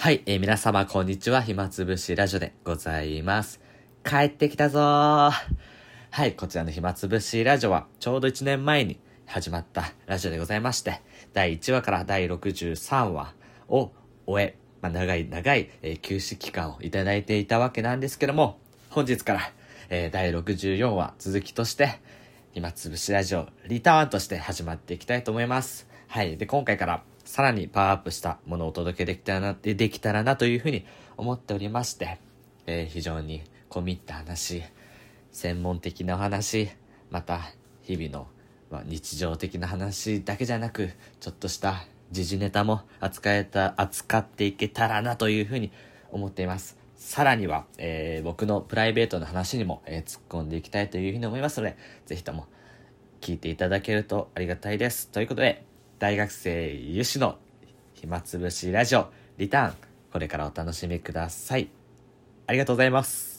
はい、えー皆様こんにちは。暇つぶしラジオでございます。帰ってきたぞー。はい、こちらの暇つぶしラジオはちょうど1年前に始まったラジオでございまして、第1話から第63話を終え、まあ、長い長い、えー休止期間をいただいていたわけなんですけども、本日から、えー第64話続きとして、暇つぶしラジオリターンとして始まっていきたいと思います。はい。で、今回からさらにパワーアップしたものをお届けできたらな、でできたらなというふうに思っておりまして、えー非常に込み入った話、専門的な話、また日々の、まあ、日常的な話だけじゃなく、ちょっとした時事ネタも扱えた、扱っていけたらなというふうに思っています。さらには、えー僕のプライベートの話にも、えー突っ込んでいきたいというふうに思いますので、ぜひとも聞いていただけるとありがたいです。ということで、大学生ゆしの暇つぶしラジオリターン、これからお楽しみください。ありがとうございます。